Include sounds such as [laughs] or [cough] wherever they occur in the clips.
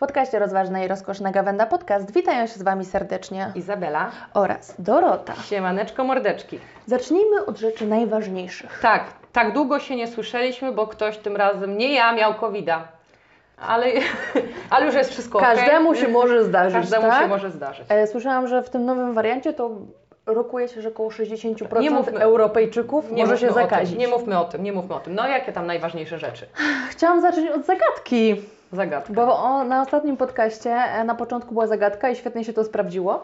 podcaście Rozważna i Rozkoszna Gawenda Podcast witają się z Wami serdecznie Izabela. oraz Dorota. Siemaneczko mordeczki. Zacznijmy od rzeczy najważniejszych. Tak, tak długo się nie słyszeliśmy, bo ktoś tym razem, nie ja, miał covid ale, [laughs] ale już jest wszystko. Każdemu się może zdarzyć, Każdemu tak? się może zdarzyć. E, Słyszałam, że w tym nowym wariancie to rokuje się, że około 60% Nie mówmy- Europejczyków może się zakazić. Tym, nie mówmy o tym, nie mówmy o tym. No jakie tam najważniejsze rzeczy? Chciałam zacząć od zagadki, Zagadka. bo o, na ostatnim podcaście e, na początku była zagadka i świetnie się to sprawdziło.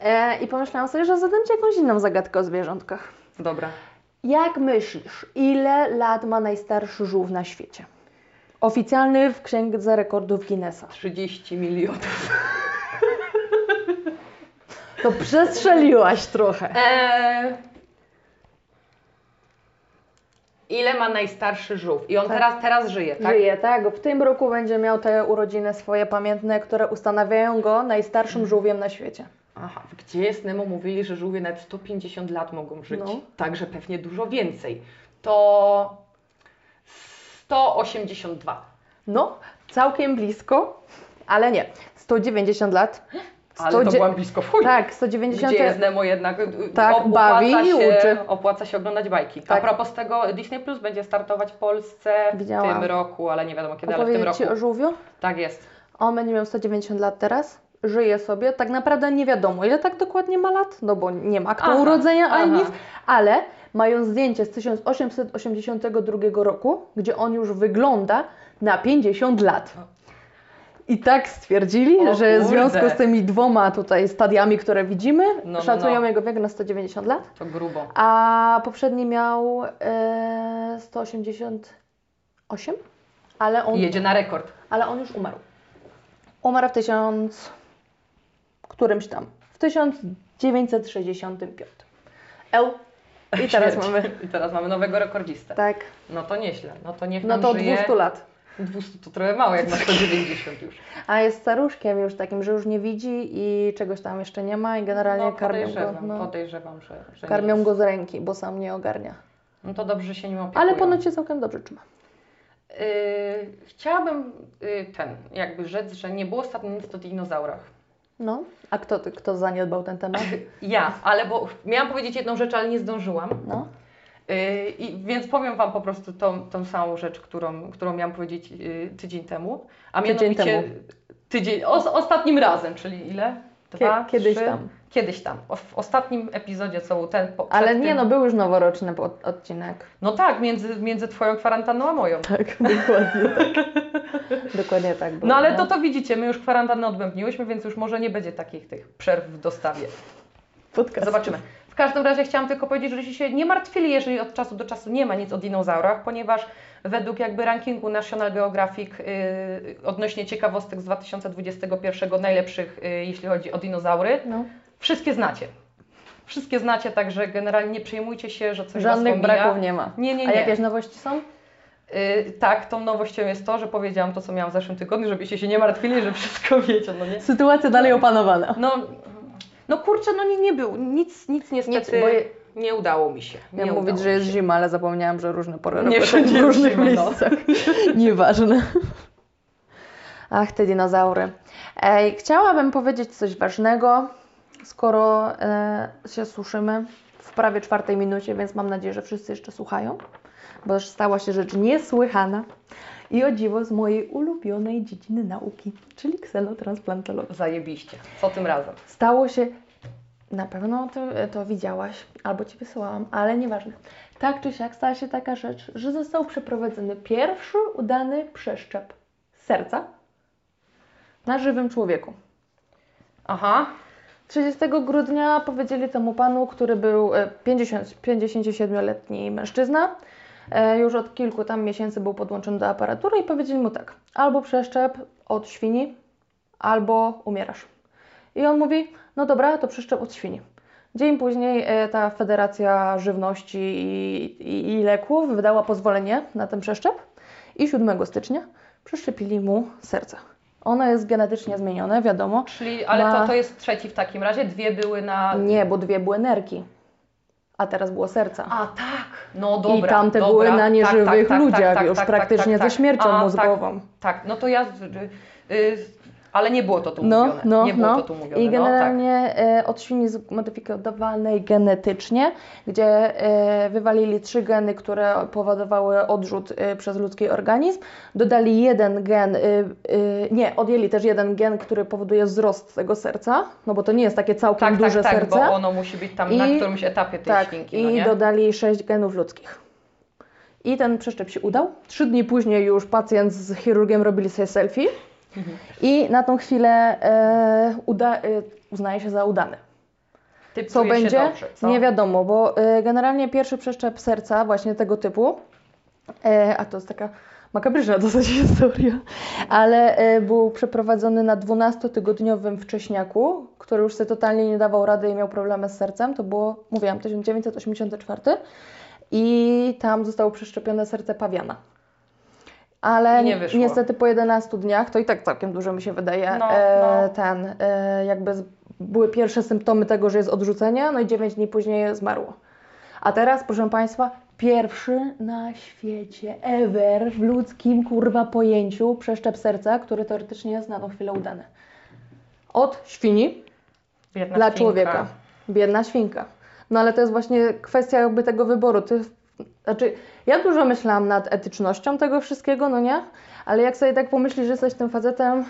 E, I pomyślałam sobie, że zadam Ci jakąś inną zagadkę o zwierzątkach. Dobra. Jak myślisz, ile lat ma najstarszy żółw na świecie? Oficjalny w Księdze Rekordów Guinnessa. 30 milionów. To przestrzeliłaś trochę. Eee... Ile ma najstarszy żółw? I on Tak. teraz, teraz żyje, tak? Żyje, tak? W tym roku będzie miał te urodziny swoje pamiętne, które ustanawiają go najstarszym żółwiem na świecie. Aha, gdzie jest Nemo mówili, że żółwie nawet 150 lat mogą żyć, No. także pewnie dużo więcej. To 182. No, całkiem blisko, ale nie. 190 lat. Ale to 100 byłam blisko chuj. Tak, 190 Gdzie jest Nemo jednak y, Tak, opłaca bawi i się, uczy. Opłaca się oglądać bajki. Tak. A propos tego, Disney Plus będzie startować w Polsce Widziałam. w tym roku, ale nie wiadomo kiedy, ale w tym Opowiedzieć roku. Ci o żółwiu? Tak jest. On będzie miał 190 lat teraz, żyje sobie, tak naprawdę nie wiadomo ile tak dokładnie ma lat, no bo nie ma aktu Aha, urodzenia ani aha. nic, ale mają zdjęcie z 1882 roku, gdzie on już wygląda na 50 lat. I tak stwierdzili, O że w związku z tymi dwoma tutaj stadiami, które widzimy, No, no, szacują no. jego wiek na 190 lat, To grubo. a poprzedni miał e, 188, ale on jedzie na rekord. ale on już umarł. Umarł w tysiąc... którymś tam. W 1965. Eł. I [laughs] teraz mamy... I teraz mamy nowego rekordzistę. Tak. No to nieźle. No to niech No to od żyje. 200 lat. 200 to trochę mało, jak na 190 już. A jest staruszkiem już takim, że już nie widzi i czegoś tam jeszcze nie ma i generalnie no, karmią go. No, podejrzewam, że, że karmią jest. go z ręki, bo sam nie ogarnia. No to dobrze że się nim opiekują. Ale ponoć się całkiem dobrze trzyma. Yy, chciałabym yy, ten, jakby rzec, że nie było ostatnio nic o dinozaurach. No. A kto, kto zaniedbał ten temat? Ja, ale bo miałam powiedzieć jedną rzecz, ale nie zdążyłam. No. Yy, i, więc powiem Wam po prostu tą, tą samą rzecz, którą, którą miałam powiedzieć yy, tydzień temu. A Tydzień mianowicie temu. tydzień, os, ostatnim razem, czyli ile? Dwa, kiedyś trzy? tam. Kiedyś tam. O, w ostatnim epizodzie, co był ten. Po, Ale nie tym- no, był już noworoczny pod- odcinek. No tak, między, między Twoją kwarantanną a moją. Tak, [laughs] dokładnie tak. dokładnie tak było. No ale to to widzicie, my już kwarantannę odbębniłyśmy, więc już może nie będzie takich tych przerw w dostawie. Podcast. Zobaczymy. W każdym razie chciałam tylko powiedzieć, żebyście się nie martwili, jeżeli od czasu do czasu nie ma nic o dinozaurach, ponieważ według jakby rankingu National Geographic yy, odnośnie ciekawostek z 2021 najlepszych, yy, jeśli chodzi o dinozaury, No. wszystkie znacie. Wszystkie znacie, także generalnie nie przejmujcie się, że coś Żadnych braków nie ma. Nie, nie, A nie. jakieś nowości są? Yy, tak, tą nowością jest to, że powiedziałam to, co miałam w zeszłym tygodniu, żebyście się nie martwili, że wszystko wiecie, no nie? Sytuacja dalej opanowana. No, no kurczę, no nie, nie był, nic, nic niestety je- nie udało mi się. Nie Miałam mówić, udało że jest się. zima, ale zapomniałam, że różne pory Nie roku są wszędzie w różnych zima, no. miejscach. [laughs] Nieważne. Ach, te dinozaury. Ej, chciałabym powiedzieć coś ważnego, skoro e, się słyszymy w prawie czwartej minucie, więc mam nadzieję, że wszyscy jeszcze słuchają, bo już stała się rzecz niesłychana i o dziwo z mojej ulubionej dziedziny nauki, czyli ksenotransplantologii. Zajebiście. Co tym razem? Stało się, na pewno to, to widziałaś, albo Ci wysyłałam, ale nieważne. Tak czy siak stała się taka rzecz, że został przeprowadzony pierwszy udany przeszczep serca na żywym człowieku. Aha, 30 grudnia powiedzieli temu panu, który był e, 50, 57-letni mężczyzna, e, już od kilku tam miesięcy był podłączony do aparatury i powiedzieli mu tak, albo przeszczep od świni, albo umierasz. I on mówi, no dobra, to przeszczep od świni. Dzień później e, ta Federacja Żywności i, i, i Leków wydała pozwolenie na ten przeszczep i 7 stycznia przeszczepili mu serce. Ono jest genetycznie zmienione, wiadomo. czyli, ale Ma- to, to jest trzeci w takim razie, dwie były na... Nie, bo dwie były nerki. A teraz było serca. A tak, no dobra. I tamte dobra. były na Tak, nieżywych tak, tak, ludziach tak, już tak, praktycznie tak, tak, ze śmiercią A, mózgową. Tak, tak, no to ja. Ale nie było to tu No, mówione. no, nie było no. to tu mówione. I no, tak. generalnie e, od świni zmodyfikowanej genetycznie, gdzie e, wywalili trzy geny, które powodowały odrzut e, przez ludzki organizm, dodali jeden gen, nie, odjęli też jeden gen, który powoduje wzrost tego serca, no bo to nie jest takie całkiem tak, duże tak, tak, serce. bo ono musi być tam na I- którymś etapie tej tak, świnki. i no nie? dodali sześć genów ludzkich. I ten przeszczep się udał. Trzy dni później już pacjent z chirurgiem robili sobie selfie Mhm. i na tą chwilę e, uda, e, uznaje się za udany. Ty Co będzie? Dobrze, co? Nie wiadomo, bo e, generalnie pierwszy przeszczep serca właśnie tego typu, e, a to jest taka makabryczna dosyć [laughs] historia, ale e, był przeprowadzony na 12-tygodniowym wcześniaku, który już sobie totalnie nie dawał rady i miał problemy z sercem. To było, mówiłam, 1984 i tam zostało przeszczepione serce pawiana. Ale nie niestety po 11 dniach, to i tak całkiem dużo mi się wydaje, No, e, no. ten, e, jakby z, były pierwsze symptomy tego, że jest odrzucenie, no i 9 dni później zmarło. A teraz, proszę Państwa, pierwszy na świecie ever w ludzkim kurwa pojęciu przeszczep serca, który teoretycznie jest na tą chwilę udany. Od świni Biedna dla świnka. człowieka. Biedna świnka. No ale to jest właśnie kwestia jakby tego wyboru. Ty, znaczy, ja dużo myślałam nad etycznością tego wszystkiego, no nie? Ale jak sobie tak pomyślisz, że jesteś tym facetem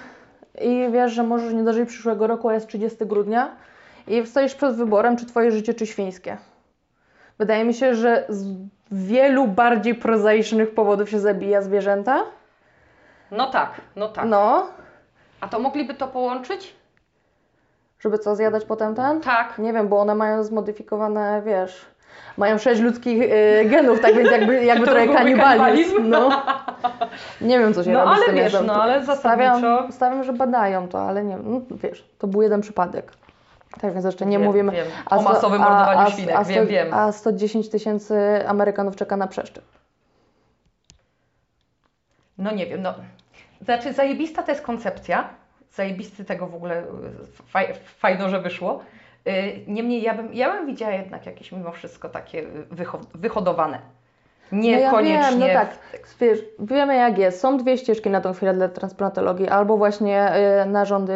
i wiesz, że możesz nie dożyć przyszłego roku, a jest 30 grudnia i stoisz przed wyborem, czy twoje życie, czy świńskie. Wydaje mi się, że z wielu bardziej prozaicznych powodów się zabija zwierzęta. No tak, no tak. No, A to mogliby to połączyć? żeby co, zjadać potem ten? Tak. Nie wiem, bo one mają zmodyfikowane, wiesz, mają sześć ludzkich y, genów, tak więc jakby, [laughs] jakby To trochę kanibalizm. No. [laughs] Nie wiem, co się No, robi ale z tym wiesz, no, ale zasadniczo- stawiam, że badają to, ale nie no, wiesz, to był jeden przypadek. Tak więc jeszcze nie Wiem, mówimy. wiem. A O sto- masowym a- mordowaniu a- świnek, a wiem, wiem. A 110 tysięcy Amerykanów czeka na przeszczep. No nie wiem, no. Znaczy zajebista to jest koncepcja, zajebisty tego w ogóle, faj, fajno, że wyszło. Y, Niemniej ja bym, ja bym widziała jednak jakieś mimo wszystko takie wyho wyhodowane. No ja Niekoniecznie. wiem, no tak, wiesz, wiemy jak jest. Są dwie ścieżki na tą chwilę dla transplantologii. Albo właśnie y, narządy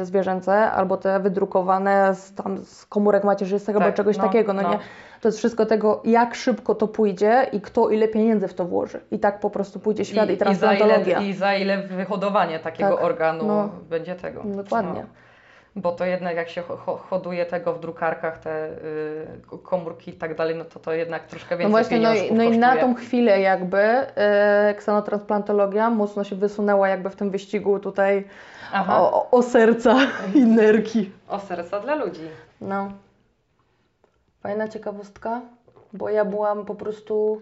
y, zwierzęce, albo te wydrukowane z, tam, z komórek macierzystych, albo Tak, czegoś no, takiego, no, no. nie? To jest wszystko tego, jak szybko to pójdzie i kto ile pieniędzy w to włoży. I tak po prostu pójdzie świat i, I, za transplantologia. ile, I za ile wyhodowanie takiego Tak, organu no. będzie tego. Dokładnie. No. Bo to jednak jak się ho- ho- hoduje tego w drukarkach, te y, komórki i tak dalej, no to to jednak troszkę więcej No właśnie, no i, no i na tą chwilę jakby e, ksenotransplantologia mocno się wysunęła jakby w tym wyścigu tutaj o, o serca i nerki. O serca dla ludzi. No. Fajna ciekawostka, bo ja byłam po prostu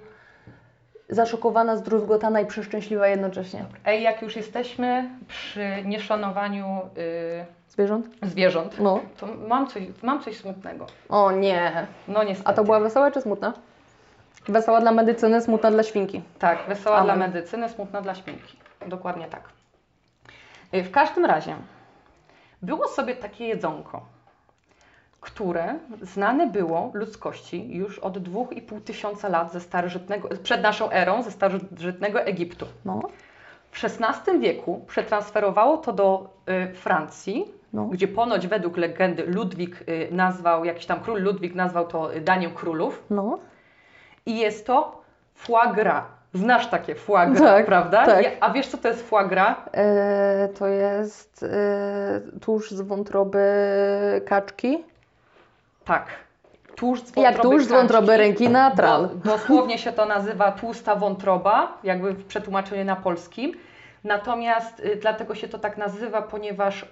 zaszokowana, zdruzgotana i przeszczęśliwa jednocześnie. Ej, jak już jesteśmy przy nieszanowaniu Zwierząt? y, zwierząt, No. to mam coś, mam coś smutnego. O nie. No niestety. A to była wesoła czy smutna? Wesoła dla medycyny, smutna dla świnki. Tak, wesoła Amen. dla medycyny, smutna dla śmierci. Dokładnie tak. Y, W każdym razie było sobie takie jedzonko, które znane było ludzkości już od 2,5 tysiąca lat ze starożytnego, przed naszą erą, ze starożytnego Egiptu. No. W XVI wieku przetransferowało to do y, Francji, No. gdzie ponoć według legendy Ludwik y, nazwał, jakiś tam król Ludwik nazwał to daniem królów. No. I jest to foie gras. Znasz takie foie gras, Tak, prawda? tak. Ja, a wiesz, co to jest foie gras? E, to jest e, tłuszcz z wątroby kaczki. Tak. Tłuszcz z Jak tłuszcz z wątroby kaczki. rekina, tran. Bo, dosłownie się to nazywa tłusta wątroba, jakby w przetłumaczeniu na polskim. Natomiast y, dlatego się to tak nazywa, ponieważ y,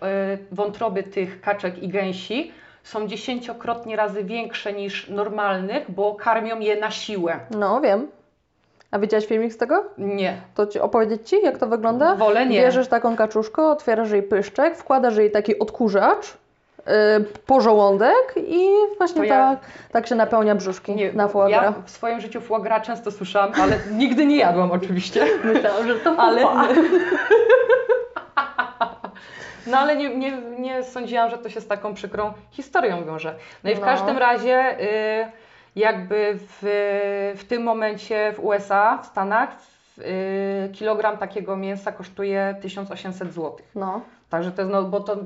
wątroby tych kaczek i gęsi są dziesięciokrotnie razy większe niż normalnych, bo karmią je na siłę. No, wiem. A widziałaś filmik z tego? Nie. To ci opowiedzieć Ci, jak to wygląda? Wolę nie. Bierzesz taką kaczuszkę, otwierasz jej pyszczek, wkładasz jej taki odkurzacz, yy, porządek i właśnie ja- tak, tak się napełnia brzuszki nie. na foie Ja gras. w swoim życiu foie gras często słyszałam, ale nigdy nie jadłam oczywiście. [laughs] Myślałam, że to Ale, ale... [laughs] no ale nie, nie, nie sądziłam, że to się z taką przykrą historią wiąże. No i w No. każdym razie y, jakby w, w tym momencie w USA, w Stanach, y, kilogram takiego mięsa kosztuje 1800 zł. No. Także to jest, no bo to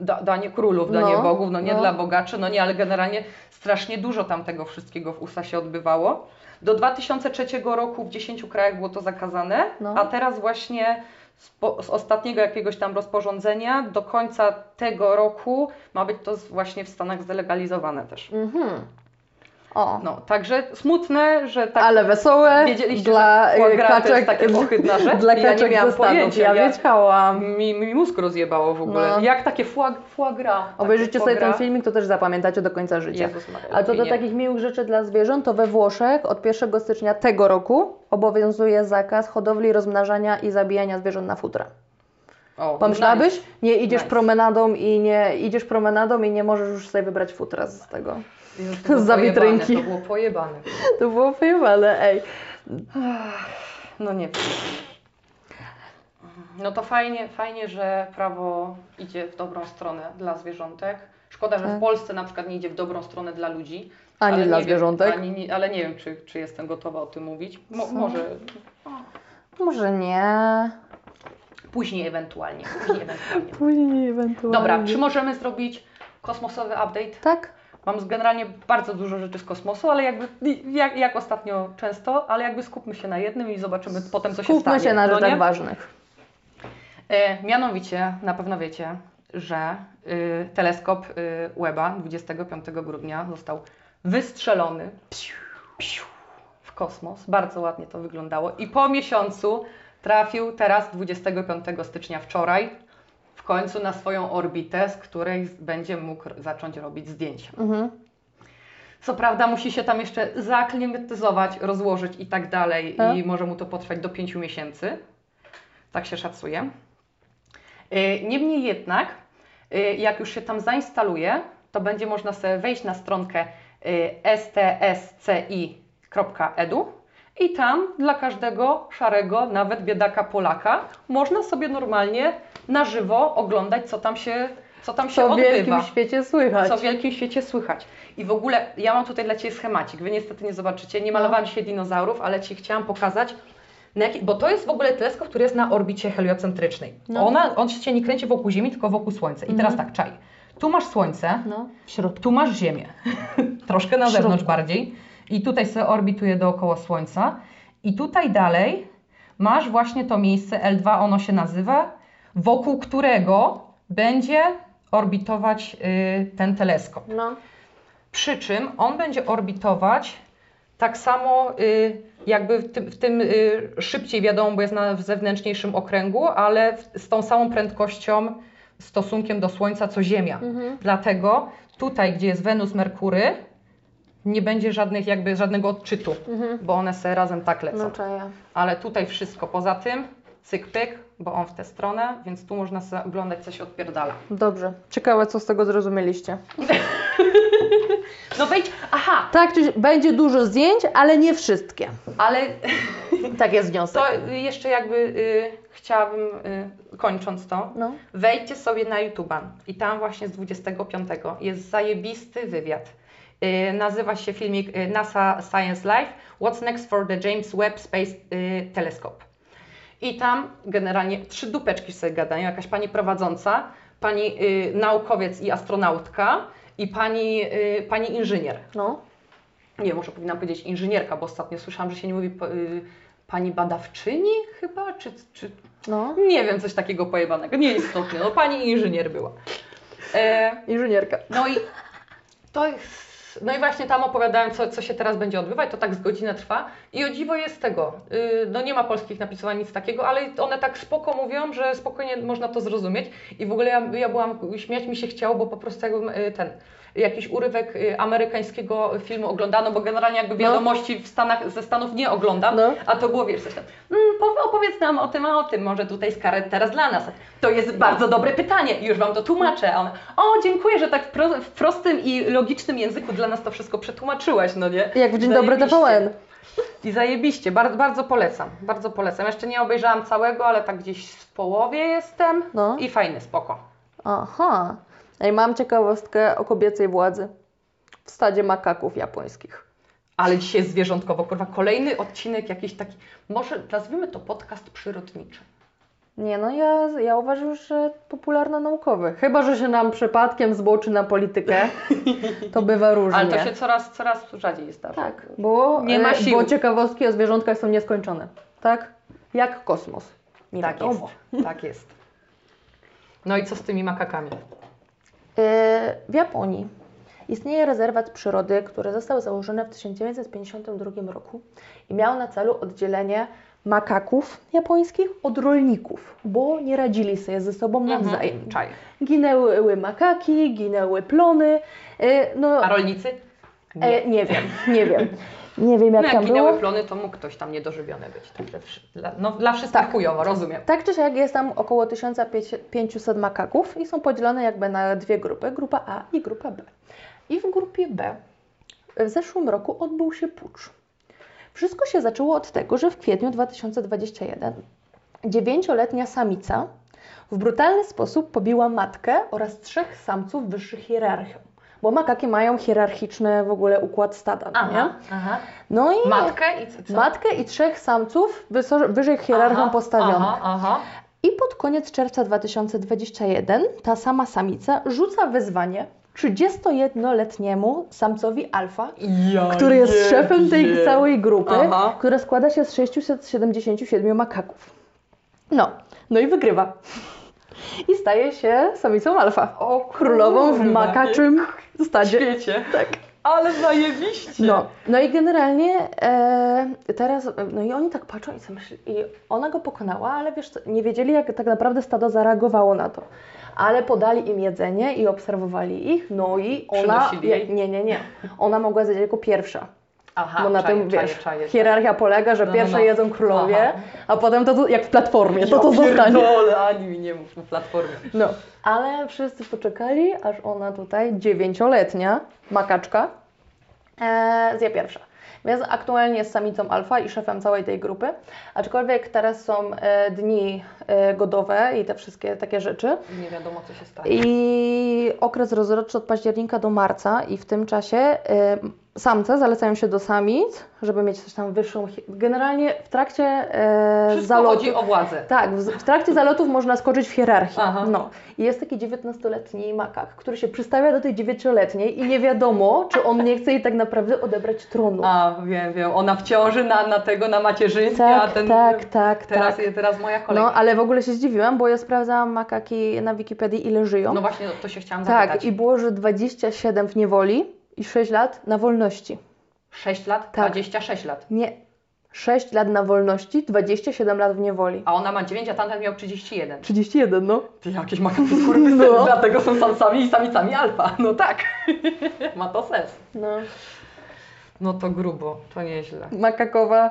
da, danie królów, No, danie bogów, no nie no. dla bogaczy, no nie, ale generalnie strasznie dużo tam tego wszystkiego w USA się odbywało. Do 2003 roku w 10 krajach było to zakazane, No. a teraz właśnie z, po, z ostatniego jakiegoś tam rozporządzenia do końca tego roku ma być to właśnie w Stanach zdelegalizowane też. Mhm. O. No, także smutne, że tak Ale wesołe Wiedzieliście, dla że y, gras to kaczek, jest takie ohydna rzecz? Dla Ja nie kaczek miałam pojęcia, Ja wiedziałam. mi, mi mózg rozjebało w ogóle. No. Jak takie foie, foie gras. Obejrzyjcie foie sobie ten gras. filmik, to też zapamiętacie do końca życia. Jezus Maria, A co do nie. takich miłych rzeczy dla zwierząt, to we Włoszech od 1 stycznia tego roku obowiązuje zakaz hodowli, rozmnażania i zabijania zwierząt na futra. O, Pomyślałabyś? nice. Nie idziesz Nice. promenadą i nie idziesz promenadą i nie możesz już sobie wybrać futra z tego. Jezu, [laughs] Za witrynki. To było pojebane. To było pojebane, ej. No nie wiem. No to fajnie, fajnie, że prawo idzie w dobrą stronę dla zwierzątek. Szkoda, że Tak. w Polsce na przykład nie idzie w dobrą stronę dla ludzi. Ani ale dla nie zwierzątek. Wiem, ani, ale nie wiem, czy, czy jestem gotowa o tym mówić. Mo, może Może nie. później ewentualnie. Później ewentualnie. Później ewentualnie. Dobra, czy możemy zrobić kosmosowy update? Tak? Mam generalnie bardzo dużo rzeczy z kosmosu, ale jakby, jak, jak ostatnio często, ale jakby skupmy się na jednym i zobaczymy potem, co się stanie. Skupmy się na no rzeczach nie? ważnych. E, mianowicie, na pewno wiecie, że y, teleskop y, Webba 25 grudnia został wystrzelony psiu, psiu, w kosmos. Bardzo ładnie to wyglądało. I po miesiącu trafił teraz 25 stycznia wczoraj końcu na swoją orbitę, z której będzie mógł zacząć robić zdjęcia. Mhm. Co prawda musi się tam jeszcze zaaklimatyzować, rozłożyć i tak dalej A? i może mu to potrwać do 5 miesięcy. Tak się szacuje. Y, Niemniej jednak, y, jak już się tam zainstaluje, to będzie można sobie wejść na stronkę y, stsci.edu i tam dla każdego szarego, nawet biedaka Polaka, można sobie normalnie na żywo oglądać, co tam się, co tam się Co w odbywa wielkim świecie słychać. co w wielkim świecie słychać. I w ogóle ja mam tutaj dla Ciebie schemacik. Wy niestety nie zobaczycie. Nie malowałam dzisiaj dinozaurów, ale Ci chciałam pokazać. Jaki, bo to jest w ogóle teleskop, który jest na orbicie heliocentrycznej. No. Ona, on się nie kręci wokół Ziemi, tylko wokół Słońca. I teraz tak, czaj. Tu masz Słońce, No, tu masz Ziemię. [laughs] Troszkę na zewnątrz bardziej. I tutaj sobie orbituje dookoła Słońca. I tutaj dalej masz właśnie to miejsce L2, ono się nazywa, wokół którego będzie orbitować y, ten teleskop. No. Przy czym on będzie orbitować tak samo y, jakby w tym, w tym y, szybciej wiadomo, bo jest na w zewnętrzniejszym okręgu, ale z tą samą prędkością stosunkiem do Słońca co Ziemia. Mhm. Dlatego tutaj, gdzie jest Wenus, Merkury, nie będzie żadnych, jakby żadnego odczytu, Mhm. bo one se razem tak lecą. No. Ale tutaj wszystko poza tym, cyk pyk, bo on w tę stronę, więc tu można sobie oglądać, co się odpierdala. Dobrze. Ciekawe, co z tego zrozumieliście. [laughs] No wejdź, aha, Tak, czyli będzie dużo zdjęć, ale nie wszystkie. ale [laughs] Tak jest wniosek. To jeszcze jakby y, chciałabym, y, kończąc to, No. wejdźcie sobie na YouTube'a i tam właśnie z 25 jest zajebisty wywiad. Y, nazywa się filmik y, NASA Science Life What's Next for the James Webb Space y, Telescope. I tam generalnie trzy dupeczki sobie gadają, jakaś pani prowadząca, pani naukowiec i astronautka i pani, pani inżynier No. nie, może powinnam powiedzieć inżynierka, bo ostatnio słyszałam, że się nie mówi pani badawczyni chyba, czy, czy No. nie wiem, coś takiego pojebanego, nieistotne, no pani inżynier była. E, Inżynierka. no i to jest, no i właśnie tam opowiadałem, co, co się teraz będzie odbywać, to tak z godzinę trwa. I o dziwo jest tego, y, no nie ma polskich napisów ani nic takiego, ale one tak spoko mówią, że spokojnie można to zrozumieć. I w ogóle ja, ja byłam, śmiać mi się chciało, bo po prostu jakbym y, ten, jakiś urywek y, amerykańskiego filmu oglądano, bo generalnie jakby wiadomości w Stanach, ze Stanów nie oglądam, No. a to było, wiesz, coś tam, mm, powie- opowiedz nam o tym, a o tym, może tutaj Scarlett teraz dla nas. To jest bardzo dobre pytanie, już Wam to tłumaczę. A ona, o dziękuję, że tak w, pro, w prostym i logicznym języku dla nas to wszystko przetłumaczyłaś, no nie? Jak w Dzień Dobry. TVN. I zajebiście, bardzo, bardzo polecam, bardzo polecam. Jeszcze nie obejrzałam całego, ale tak gdzieś w połowie jestem No. i fajny, spoko. Aha. Ej, mam ciekawostkę o kobiecej władzy w stadzie makaków japońskich. Ale dzisiaj jest zwierzątkowo, kurwa, kolejny odcinek jakiś taki, może nazwijmy to podcast przyrodniczy. Nie, no ja, ja uważam, że popularno-naukowy. Chyba, że się nam przypadkiem zboczy na politykę, to bywa różnie. Ale to się coraz, coraz rzadziej zdarza. Tak, bo, Nie ma e, sił. bo ciekawostki o zwierzątkach są nieskończone. Tak? Jak kosmos. Nie tak wiadomo. jest, tak jest. No i co z tymi makakami? E, W Japonii istnieje rezerwat przyrody, który został założony w 1952 roku i miał na celu oddzielenie makaków japońskich od rolników, bo nie radzili sobie ze sobą nawzajem. Mhm. Czaj. Ginęły makaki, ginęły plony. e, No, A rolnicy? e, nie wiem, nie wiem. Nie wiem jak no, jak tam ginęły było. plony, to mógł ktoś tam niedożywiony być. Wszy- dla, no, dla wszystkich Tak. chujowo, rozumiem. Tak czy siak jest tam około 1500 makaków i są podzielone jakby na dwie grupy, grupa A i grupa B. I w grupie B w zeszłym roku odbył się pucz. Wszystko się zaczęło od tego, że w kwietniu 2021 dziewięcioletnia samica w brutalny sposób pobiła matkę oraz trzech samców wyższych hierarchią. Bo makaki mają hierarchiczny w ogóle układ stada, no nie? aha. No i Matkę i co? matkę i trzech samców wyżej hierarchią Aha, postawionych. Aha, aha. I pod koniec czerwca 2021 ta sama samica rzuca wyzwanie 31-letniemu samcowi alfa, Ja który jest nie szefem tej wiem. całej grupy, Aha. która składa się z 677 makaków. No, no i wygrywa. I staje się samicą alfa. O Królową w makaczym stadzie. Świecie. Tak. Ale zajebiście. No, no i generalnie e, teraz, no i oni tak patrzą i myślą, i ona go pokonała, ale wiesz nie wiedzieli jak tak naprawdę stado zareagowało na to. Ale podali im jedzenie i obserwowali ich, no i ona, jej? nie, nie, nie, ona mogła zjeść jako pierwsza. Aha, bo na czaję, tym, czaję, wiesz, czaję, hierarchia polega, że No, no, pierwsze no. jedzą królowie, Aha. a potem to, to jak w platformie, to to Ja zostanie. pierdolę, ani mi nie mów na platformie. No, ale wszyscy poczekali, aż ona tutaj, dziewięcioletnia makaczka, e, zje pierwsza. Więc aktualnie jest samicą alfa i szefem całej tej grupy, aczkolwiek teraz są e, dni e, godowe i te wszystkie takie rzeczy. Nie wiadomo, co się stanie. I okres rozrodczy od października do marca i w tym czasie e, samce zalecają się do samic, żeby mieć coś tam wyższą... Generalnie w trakcie e, Wszystko zalotu... chodzi o władzę. Tak, w, w trakcie zalotów można skoczyć w hierarchii. Aha. No. I jest taki 19-letni makak, który się przystawia do tej 9-letniej i nie wiadomo, czy on nie chce jej tak naprawdę odebrać tronu. A, wiem, wiem. Ona w ciąży na, na tego, na macierzyńskie, a tak, ten... tak, tak, Teraz, tak. teraz moja kolej. No, ale w ogóle się zdziwiłam, bo ja sprawdzałam makaki na Wikipedii, ile żyją. No właśnie, to się chciałam tak, zapytać. i było, że 27 w niewoli i 6 lat na wolności. 6 lat? Tak. 26 lat. Nie, 6 lat na wolności, 27 lat w niewoli. A ona ma 9, a tamten miał 31. 31, no. Ty jakieś makaki [laughs] skurwysyny, No. dlatego są samcami i samicami alfa. No tak, [laughs] ma to sens. no. No to grubo, to nieźle. Makakowa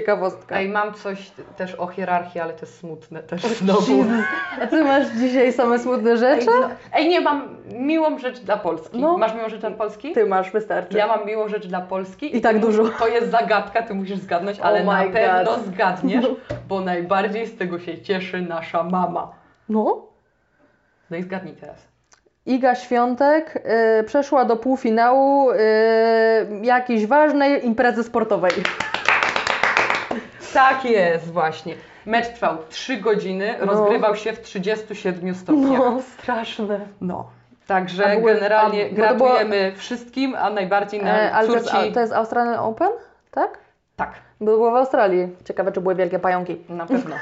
ciekawostka. Ej, mam coś też o hierarchii, ale to jest smutne też znowu. [laughs] A ty masz dzisiaj same smutne Ej, rzeczy? no, ej, nie, mam miłą rzecz dla Polski. No. Masz miłą rzecz dla Polski? Ty masz, wystarczy. Ja mam miłą rzecz dla Polski. I tak dużo. To jest zagadka, ty musisz zgadnąć, ale Oh na my pewno God. zgadniesz, bo najbardziej z tego się cieszy nasza mama. No. No i zgadnij teraz. Iga Świątek y, przeszła do półfinału y, jakiejś ważnej imprezy sportowej. Tak jest właśnie. Mecz trwał 3 godziny, No. rozgrywał się w 37 stopniach. No, straszne. No. Także ogóle- generalnie a- to było- gratulujemy wszystkim, a najbardziej na E, ale to jest, córci. to jest Australian Open? Tak? Tak, Było w Australii. Ciekawe, czy były wielkie pająki. na pewno.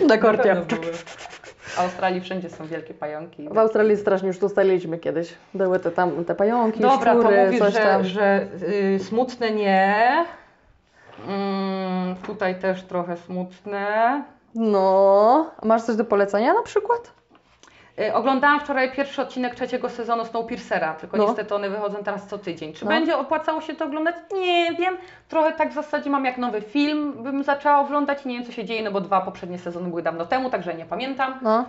Na [laughs] Na korcie. pewno były. W Australii wszędzie są wielkie pająki. W Australii strasznie już to ustaliliśmy kiedyś. Były te tam te pająki, Dobra, szczury, to mówisz, że, tam. że y, smutne nie. Mm, tutaj też trochę smutne. No, a masz coś do polecenia na przykład? Y, Oglądałam wczoraj pierwszy odcinek trzeciego sezonu Snowpiercera, tylko No. niestety one wychodzą teraz co tydzień. Czy No. będzie opłacało się to oglądać? Nie wiem. Trochę tak w zasadzie mam jak nowy film, bym zaczęła oglądać i nie wiem co się dzieje, no bo dwa poprzednie sezony były dawno temu, także nie pamiętam. No,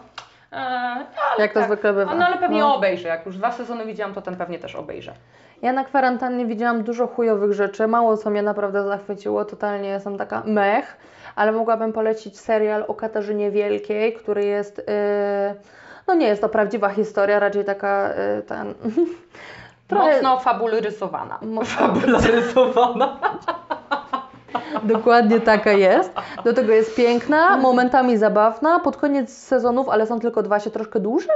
E, ale jak to tak. zwykle bywa. No ale pewnie No. obejrzę. Jak już dwa sezony widziałam, to ten pewnie też obejrzę. Ja na kwarantannie widziałam dużo chujowych rzeczy, mało co mnie naprawdę zachwyciło, totalnie jestem taka mech, ale mogłabym polecić serial o Katarzynie Wielkiej, który jest, yy, no nie jest to prawdziwa historia, raczej taka, yy, ten, [laughs] Trochę- Mocno fabularyzowana. Mo- Fabularyzowana. Dokładnie taka jest. Do tego jest piękna, momentami zabawna. Pod koniec sezonów, ale są tylko dwa, się troszkę dłuży,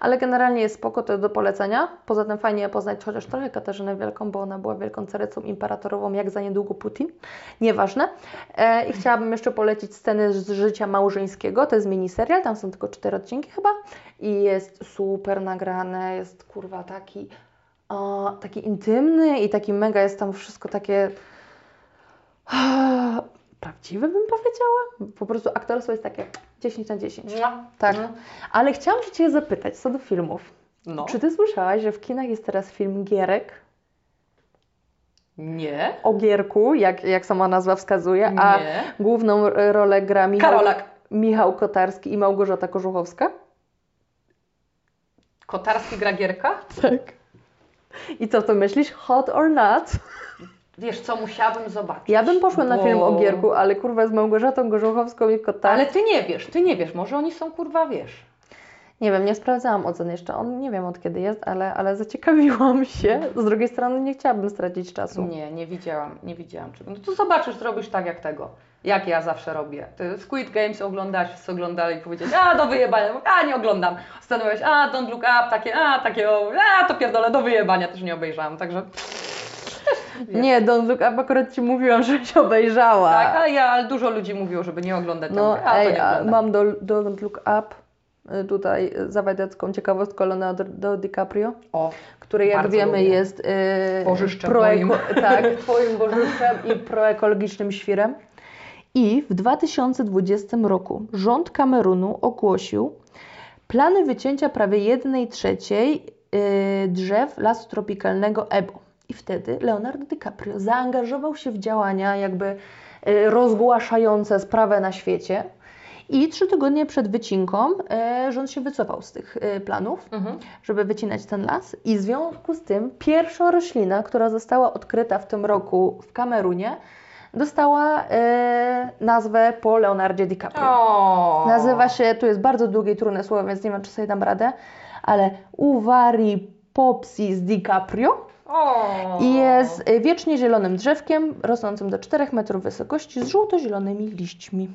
ale generalnie jest spoko, to jest do polecenia. Poza tym fajnie poznać chociaż trochę Katarzynę Wielką, bo ona była wielką carycą imperatorową, jak za niedługo Putin. Nieważne. E, I chciałabym jeszcze polecić sceny z życia małżeńskiego. To jest miniserial, tam są tylko cztery odcinki chyba. I jest super nagrane, jest kurwa taki, o, taki intymny i taki mega jest tam wszystko takie [sighs] prawdziwe bym powiedziała. Po prostu aktorstwo jest takie 10 na 10. Tak. No. Ale chciałam się Cię zapytać co do filmów. No. Czy Ty słyszałaś, że w kinach jest teraz film Gierek? Nie. O Gierku, jak, jak sama nazwa wskazuje, a Nie. główną r- rolę gra Michał, Karolak. Michał Kotarski i Małgorzata Kożuchowska? Kotarski gra Gierka? Tak. I co to myślisz? Hot or not? [laughs] Wiesz co, musiałabym zobaczyć. Ja bym poszła na bo- film o Gierku, ale kurwa z Małgorzatą Gorzechowską i Kotarską. Ale ty nie wiesz, ty nie wiesz, może oni są kurwa, wiesz. Nie wiem, nie sprawdzałam ocen jeszcze. On nie wiem od kiedy jest, ale, ale zaciekawiłam się. Z drugiej strony nie chciałabym stracić czasu. Nie, nie widziałam, nie widziałam. No to zobaczysz, zrobisz tak jak tego. Jak ja zawsze robię. Ty Squid Games oglądasz, wszyscy oglądali i powiedzieć, a do wyjebania, a nie oglądam. Zastanawiałeś, a don't look up, takie, a takie, o, a to pierdolę, do wyjebania też nie obejrzałam, także Nie, Don't Look Up akurat Ci mówiłam, [laughs] żebyś obejrzała. tak, ale ja, ale dużo ludzi mówiło, żeby nie oglądać, No, a ej, nie a oglądam. mam do, Don't Look Up y, tutaj y, zawadecką ciekawostkę Leonardo DiCaprio, O, który jak wiemy lubię. jest y, Bożyszczem proeko- [laughs] tak, Twoim bożyszczem i proekologicznym świrem. I w 2020 roku rząd Kamerunu ogłosił plany wycięcia prawie 1 trzeciej y, drzew lasu tropikalnego Ebo. I wtedy Leonardo DiCaprio zaangażował się w działania jakby y, rozgłaszające sprawę na świecie. I trzy tygodnie przed wycinką rząd się wycofał z tych y, planów mhm. żeby wycinać ten las i w związku z tym pierwsza roślina, która została odkryta w tym roku w Kamerunie, dostała e, nazwę po Leonardzie DiCaprio. O. Nazywa się, tu jest bardzo długie i trudne słowo, więc nie wiem, czy sobie dam radę, ale Uvari Popsis DiCaprio O. i jest e, wiecznie zielonym drzewkiem, rosnącym do 4 metrów wysokości z żółto-zielonymi liśćmi.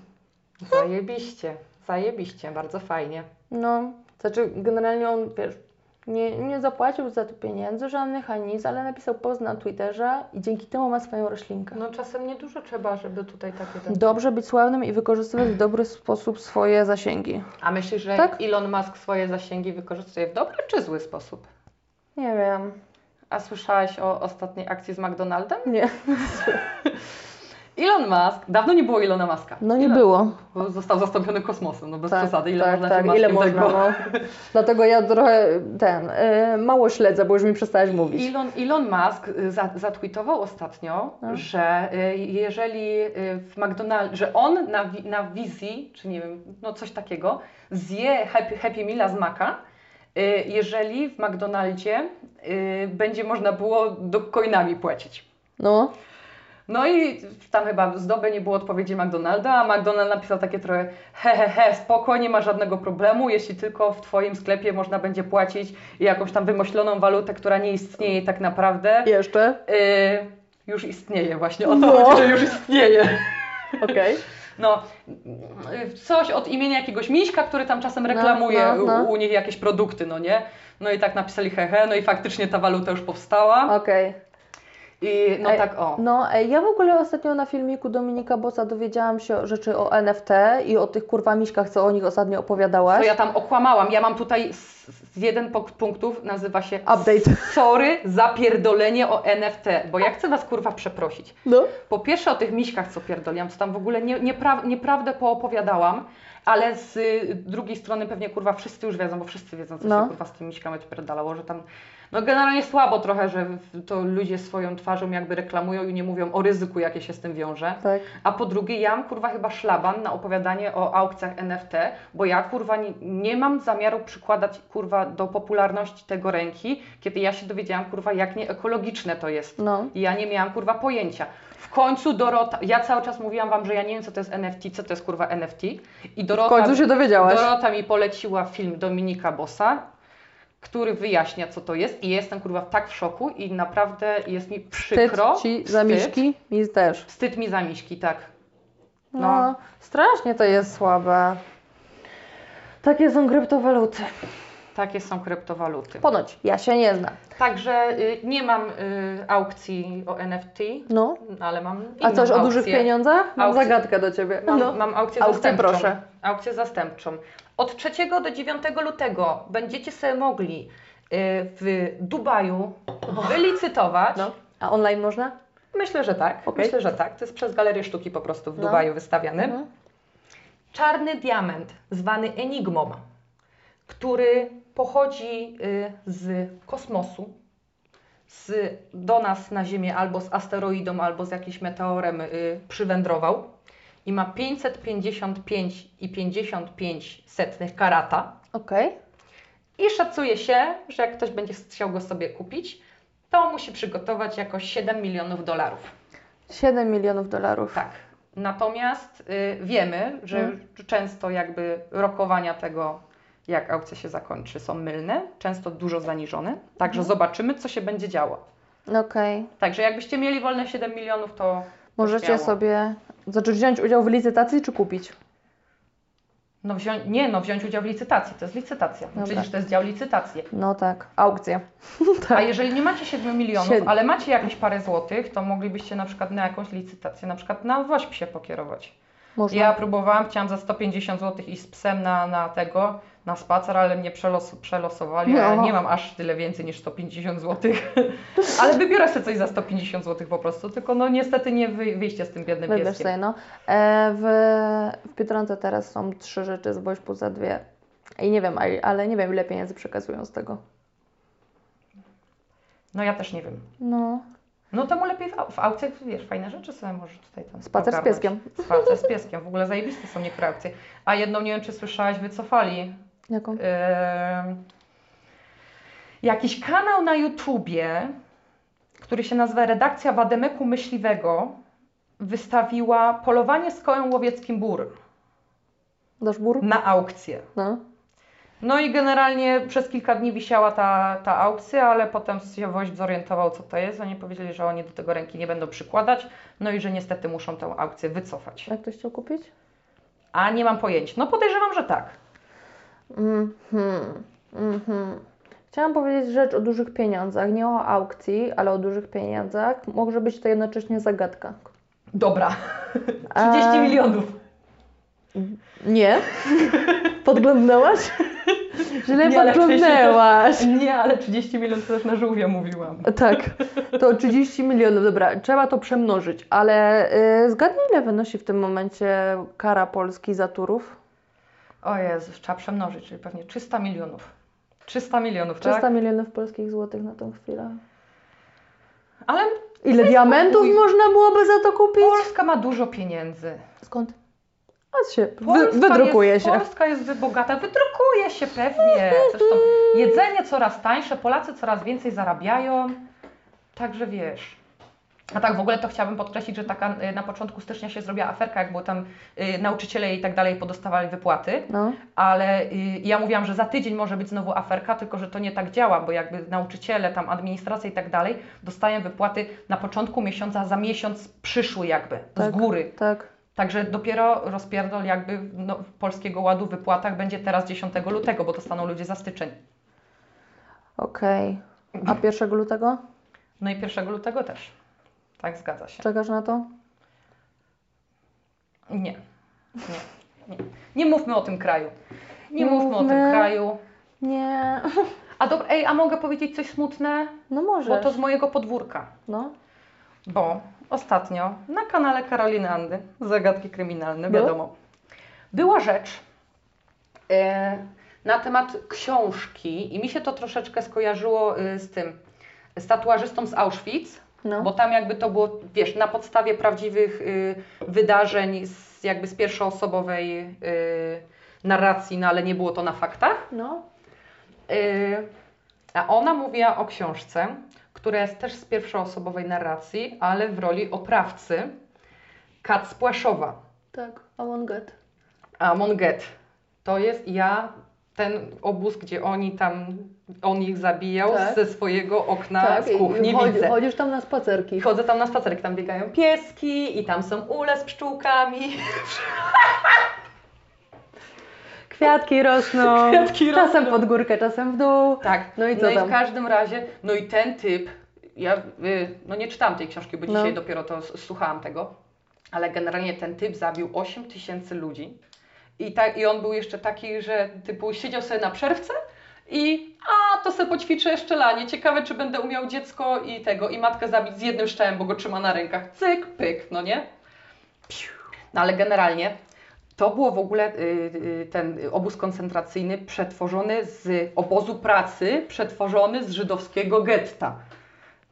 Zajebiście, zajebiście, bardzo fajnie. No, znaczy generalnie on, wiesz, nie, nie zapłacił za to pieniędzy żadnych ani nic, ale napisał post na Twitterze i dzięki temu ma swoją roślinkę. No czasem niedużo trzeba, żeby tutaj takie... Ten... Dobrze być sławnym i wykorzystywać w dobry sposób swoje zasięgi. A myślisz, że Tak? Elon Musk swoje zasięgi wykorzystuje w dobry czy zły sposób? Nie wiem. A słyszałaś o ostatniej akcji z McDonaldem? Nie. [laughs] Elon Musk, dawno nie było Elona Muska. No nie Ile? było. Bo został zastąpiony kosmosem, no bez Tak, przesady. Ile tak, można tak. Ile można, tego... no. [laughs] Dlatego ja trochę ten, y, mało śledzę, bo już mi przestałeś mówić. Elon, Elon Musk y, za, zatweetował ostatnio, No. że y, jeżeli y, w McDonald's, że on na, na wizji, czy nie wiem, no coś takiego, zje Happy, happy Meala z Maka, y, jeżeli w McDonaldzie y, będzie można było do coinami płacić. No. No i tam chyba z doby nie było odpowiedzi McDonalda, a McDonald napisał takie trochę he he he, spoko, nie ma żadnego problemu, jeśli tylko w Twoim sklepie można będzie płacić jakąś tam wymyśloną walutę, która nie istnieje tak naprawdę. Jeszcze? Y, już istnieje właśnie, o to No. chodzi, że już istnieje. Okej. [laughs] No, coś od imienia jakiegoś miśka, który tam czasem reklamuje no, no. U, u nich jakieś produkty, no nie? No i tak napisali hehe, no i faktycznie ta waluta już powstała. Okej. I no Ej, tak o. No, ej, ja w ogóle ostatnio na filmiku Dominika Bosa dowiedziałam się rzeczy o NFT i o tych kurwa miśkach, co o nich ostatnio opowiadałaś. To ja tam okłamałam. Ja mam tutaj z, z jeden punktów, nazywa się Update. Sorry za pierdolenie o NFT, bo ja chcę Was kurwa przeprosić. No. Po pierwsze o tych miśkach, co pierdoliłam, co tam w ogóle nie, niepra- nieprawdę poopowiadałam, ale z y, drugiej strony pewnie kurwa wszyscy już wiedzą, bo wszyscy wiedzą, co No. się kurwa z tymi miśkami odpierdalało, że tam no generalnie słabo trochę, że w- to ludzie swoją twarzą jakby reklamują i nie mówią o ryzyku, jakie się z tym wiąże. Tak. A po drugie, ja mam kurwa chyba szlaban na opowiadanie o aukcjach NFT, bo ja kurwa nie, nie mam zamiaru przykładać kurwa do popularności tego ręki, kiedy ja się dowiedziałam kurwa jak nieekologiczne to jest. No. I ja nie miałam kurwa pojęcia. W końcu Dorota, ja cały czas mówiłam Wam, że ja nie wiem co to jest NFT, co to jest kurwa NFT i W Dorota, końcu się dowiedziałaś. Dorota mi poleciła film Dominika Bossa. Który wyjaśnia, co to jest i jestem kurwa tak w szoku i naprawdę jest mi przykro. Wstyd ci za miśki? Mi też. Wstyd mi za miśki, tak. No, No. strasznie to jest słabe. Takie są kryptowaluty. Takie są kryptowaluty. Ponoć, ja się nie znam. Także y, nie mam y, aukcji o NFT, No. ale mam A coś o dużych aukcję. pieniądze? Mam Aukcje. zagadkę do Ciebie. Mam, no. mam aukcję, Aukcję zastępczą. proszę. Aukcję zastępczą. Od 3 do 9 lutego będziecie sobie mogli y, w Dubaju wylicytować. no. A online można? Myślę, że tak. Okej. Myślę, że tak. To jest przez Galerię Sztuki po prostu w No. Dubaju wystawiany. Mhm. Czarny diament, zwany enigmą, który pochodzi y, z kosmosu, z, do nas na Ziemię albo z asteroidą, albo z jakimś meteorem y, przywędrował i ma 555,55 setnych karata. Okej. I szacuje się, że jak ktoś będzie chciał go sobie kupić, to musi przygotować jakoś 7 milionów dolarów. 7 milionów dolarów. Tak. Natomiast y, wiemy, że Mm. często jakby rokowania tego, jak aukcja się zakończy, są mylne, często dużo zaniżone. Także Mhm. zobaczymy, co się będzie działo. Okej. Także jakbyście mieli wolne 7 milionów, to Możecie śmiało. sobie zacząć wziąć udział w licytacji czy kupić? no wziąć, nie, no wziąć udział w licytacji. To jest licytacja. No. Przecież to jest dział licytacji. No tak, aukcja. [laughs] A jeżeli nie macie 7 milionów, ale macie jakieś parę złotych, to moglibyście na przykład na jakąś licytację, na przykład na WOŚP się pokierować. Można. Ja próbowałam, chciałam za 150 zł iść z psem na, na tego, na spacer, ale mnie przelos, przelosowali, ja No. nie mam aż tyle więcej niż 150 zł. [laughs] ale wybiorę sobie coś za 150 zł po prostu, tylko no niestety nie wy, wyjście z tym biednym Wybierz pieskiem. sobie, no. E, w, w Biedronce teraz są trzy rzeczy z Woźpu za dwie. I nie wiem, ale- nie wiem ile pieniędzy przekazują z tego. No ja też nie wiem. No, No temu lepiej w, w aukcjach, wiesz, fajne rzeczy sobie możesz tutaj tam spacer z pieskiem. Spacer z pieskiem, w ogóle zajebiste są niektóre aukcje. A jedną, nie wiem czy słyszałaś, wycofali Jaką? Em, jakiś kanał na YouTubie, który się nazywa Redakcja Wademeku Myśliwego, wystawiła polowanie z kołem łowieckim bór Dasz bór? na aukcję. No. No i generalnie przez kilka dni wisiała ta, ta aukcja, ale potem się woźb zorientował, co to jest. Oni powiedzieli, że oni do tego ręki nie będą przykładać, no i że niestety muszą tę aukcję wycofać. Jak ktoś chciał kupić? A nie mam pojęcia. No podejrzewam, że tak. Mhm. Mhm. Chciałam powiedzieć rzecz o dużych pieniądzach. Nie o aukcji, ale o dużych pieniądzach. Może być to jednocześnie zagadka. Dobra. [laughs] A- 30 milionów. Nie? Podglądnęłaś? Źle Nie, podglądnęłaś. Nie, ale 30 milionów to też na żółwia mówiłam. Tak, to 30 milionów, dobra, trzeba to przemnożyć, ale yy, zgadnij ile wynosi w tym momencie kara Polski za turów? O Jezus, trzeba przemnożyć, czyli pewnie 300 milionów. 300 milionów, 300 tak? milionów polskich złotych na tą chwilę. Ale Ile diamentów spokój. można byłoby za to kupić? Polska ma dużo pieniędzy. Skąd? A się, Polska wydrukuje jest, się. Polska jest wybogata, wydrukuje się pewnie. Zresztą jedzenie coraz tańsze, Polacy coraz więcej zarabiają. Także wiesz. A tak w ogóle to chciałabym podkreślić, że taka y, na początku stycznia się zrobiła aferka, jak było tam y, nauczyciele i tak dalej podostawali wypłaty. No, ale y, ja mówiłam, że za tydzień może być znowu aferka, tylko że to nie tak działa, bo jakby nauczyciele, tam administracja i tak dalej dostają wypłaty na początku miesiąca, za miesiąc przyszły jakby z Tak. góry. tak. Także dopiero rozpierdol jakby no, Polskiego Ładu w wypłatach będzie teraz 10 lutego, bo dostaną ludzie za styczeń. Okej. A 1 lutego? No i 1 lutego też. Tak, zgadza się. Czekasz na to? Nie. Nie. Nie, nie mówmy o tym kraju. Nie mówmy o tym Mówmy. kraju. Nie. A dobra, ej, a mogę powiedzieć coś smutne? No Bo możesz. to z mojego podwórka. No. Bo ostatnio na kanale Karoliny Andy, Zagadki Kryminalne, Było? wiadomo, była rzecz e, na temat książki i mi się to troszeczkę skojarzyło e, z tym, z tatuażystą z Auschwitz, No. bo tam jakby to było, wiesz, na podstawie prawdziwych y, wydarzeń, z, jakby z pierwszoosobowej y, narracji, no ale nie było to na faktach. No. Y, a ona mówiła o książce, która jest też z pierwszoosobowej narracji, ale w roli oprawcy Kat Spłaszowa. Tak, I won't get. Amon Get. To jest, ja ten obóz, gdzie oni tam, on ich zabijał Tak. ze swojego okna tak, z kuchni i chodzi, widzę. chodzisz tam na spacerki. I chodzę tam na spacerek, tam biegają pieski i tam są ule z pszczółkami. Kwiatki rosną, [laughs] Kwiatki czasem rosną. pod górkę, czasem w dół. Tak, No i co no i tam? w każdym razie, no i ten typ, ja y, no nie czytałam tej książki, bo No. dzisiaj dopiero to słuchałam tego, ale generalnie ten typ zabił 8 tysięcy ludzi i, tak, i on był jeszcze taki, że typu siedział sobie na przerwce i a to sobie poćwiczę szczelanie, ciekawe czy będę umiał dziecko i tego, i matkę zabić z jednym szczałem, bo go trzyma na rękach, cyk, pyk, no nie? Piu. No ale generalnie to było w ogóle y, y, ten obóz koncentracyjny przetworzony z obozu pracy, przetworzony z żydowskiego getta.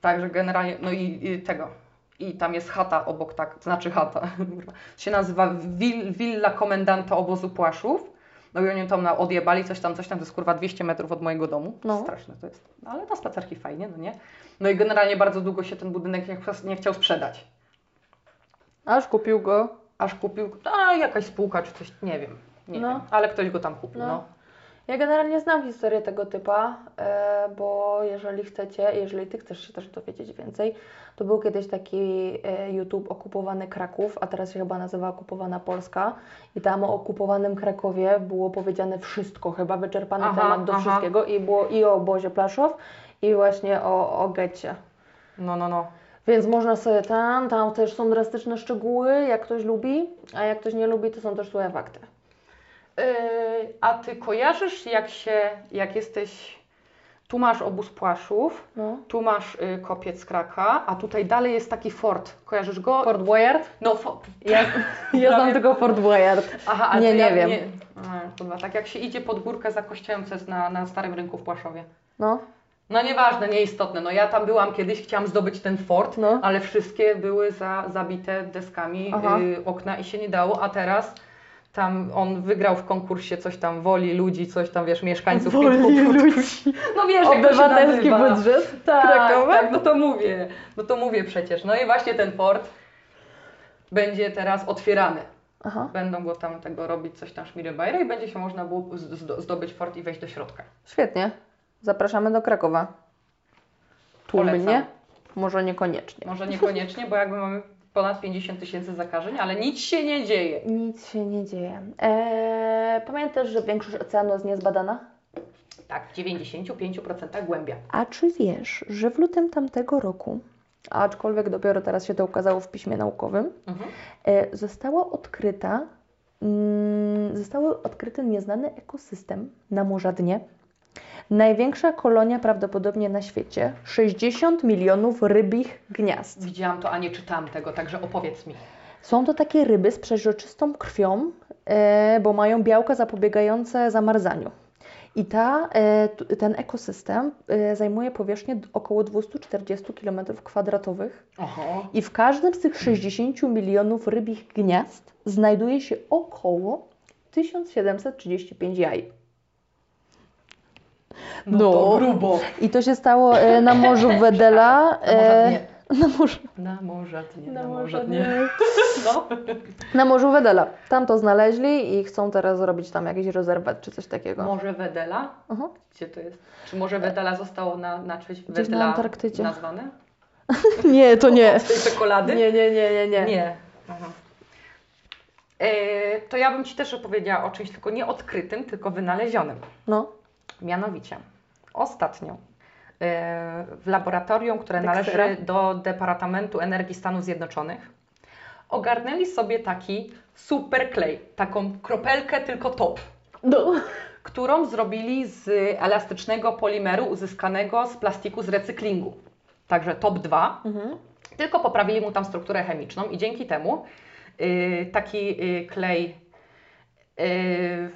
Także generalnie, no i, i tego. I tam jest chata obok, tak, znaczy chata, [laughs] się nazywa Will, Willa Komendanta Obozu Płaszów. No i oni tam odjebali coś tam, coś tam, to jest kurwa 200 metrów od mojego domu. No. Straszne to jest. No, ale na spacerki fajnie, no nie? No i generalnie bardzo długo się ten budynek nie, nie chciał sprzedać. Aż kupił go. Aż kupił, a jakaś spółka czy coś, nie wiem. Nie No. wiem, ale ktoś go tam kupił, No. no. Ja generalnie znam historię tego typa, e, bo jeżeli chcecie, jeżeli Ty chcesz się też dowiedzieć więcej, to był kiedyś taki e, YouTube okupowany Kraków, a teraz się chyba nazywa okupowana Polska i tam o okupowanym Krakowie było powiedziane wszystko, chyba wyczerpany Aha, temat do aha. wszystkiego i było i o obozie Plaszow i właśnie o, o getcie. No, no, no. Więc można sobie tam, tam też są drastyczne szczegóły, jak ktoś lubi, a jak ktoś nie lubi, to są też złe fakty. Yy, a ty kojarzysz, jak się, jak jesteś, tu masz obóz Płaszów, No. tu masz y, kopiec Kraka, a tutaj dalej jest taki fort. Kojarzysz go? Fort Boyard? No, fo- Ja, ja [laughs] znam tylko Fort Boyard. Aha, Nie, to ja nie wiem. Nie, kurwa, tak jak się idzie pod górkę za kościołem, co jest na, na Starym Rynku w Płaszowie. No, No nieważne, nieistotne. No ja tam byłam kiedyś, chciałam zdobyć ten fort, No. ale wszystkie były za, zabite deskami y, okna i się nie dało, a teraz tam on wygrał w konkursie coś tam woli ludzi, coś tam wiesz, mieszkańców. Woli ludzi. No wiesz, Obywatelski budżet Tak, Krakowa? tak, no to mówię, no to mówię przecież. No i właśnie ten fort będzie teraz otwierany. Aha, Będą go tam tego robić, coś tam szmirybajra i będzie się można było zdobyć fort i wejść do środka. świetnie. Zapraszamy do Krakowa. Tłumnie? Polecam. Może niekoniecznie. Może niekoniecznie, bo jakby mamy ponad 50 tysięcy zakażeń, ale nic się nie dzieje. Nic się nie dzieje. Eee, pamiętasz, że większość oceanu jest niezbadana? Tak, w 95% głębia. A czy wiesz, że w lutym tamtego roku, aczkolwiek dopiero teraz się to ukazało w piśmie naukowym, Mhm. e, została odkryta, mm, został odkryty nieznany ekosystem na Morza Dnie. Największa kolonia prawdopodobnie na świecie 60 milionów rybich gniazd. Widziałam to, a nie czytałam tego, także opowiedz mi. Są to takie ryby z przeźroczystą krwią, e, bo mają białka zapobiegające zamarzaniu. I ta, e, ten ekosystem e, zajmuje powierzchnię około 240 km2 Oho. i w każdym z tych 60 milionów rybich gniazd znajduje się około 1735 jaj. No, No. to grubo. I to się stało e, na Morzu Wedela. Na dnie. na morzu, Na na na. [laughs] No. Na Morzu Wedela. Tam to znaleźli i chcą teraz zrobić tam jakiś rezerwat czy coś takiego. Morze Wedela? Aha. Gdzie to jest? Czy Morze Wedela zostało na, na cześć Gdzieś na Wedela Antarktydzie. nazwane? [laughs] Nie, to nie. Z tej czekolady? Nie, nie, nie, nie, nie. Nie. E, to ja bym Ci też opowiedziała o czymś tylko nie odkrytym, tylko wynalezionym. No. Mianowicie, ostatnio e, w laboratorium, które należy do Departamentu Energii Stanów Zjednoczonych, ogarnęli sobie taki super klej, taką kropelkę tylko top, No. którą zrobili z elastycznego polimeru uzyskanego z plastiku z recyklingu. Także top 2, Mhm. tylko poprawili mu tam strukturę chemiczną i dzięki temu y, taki y, klej y,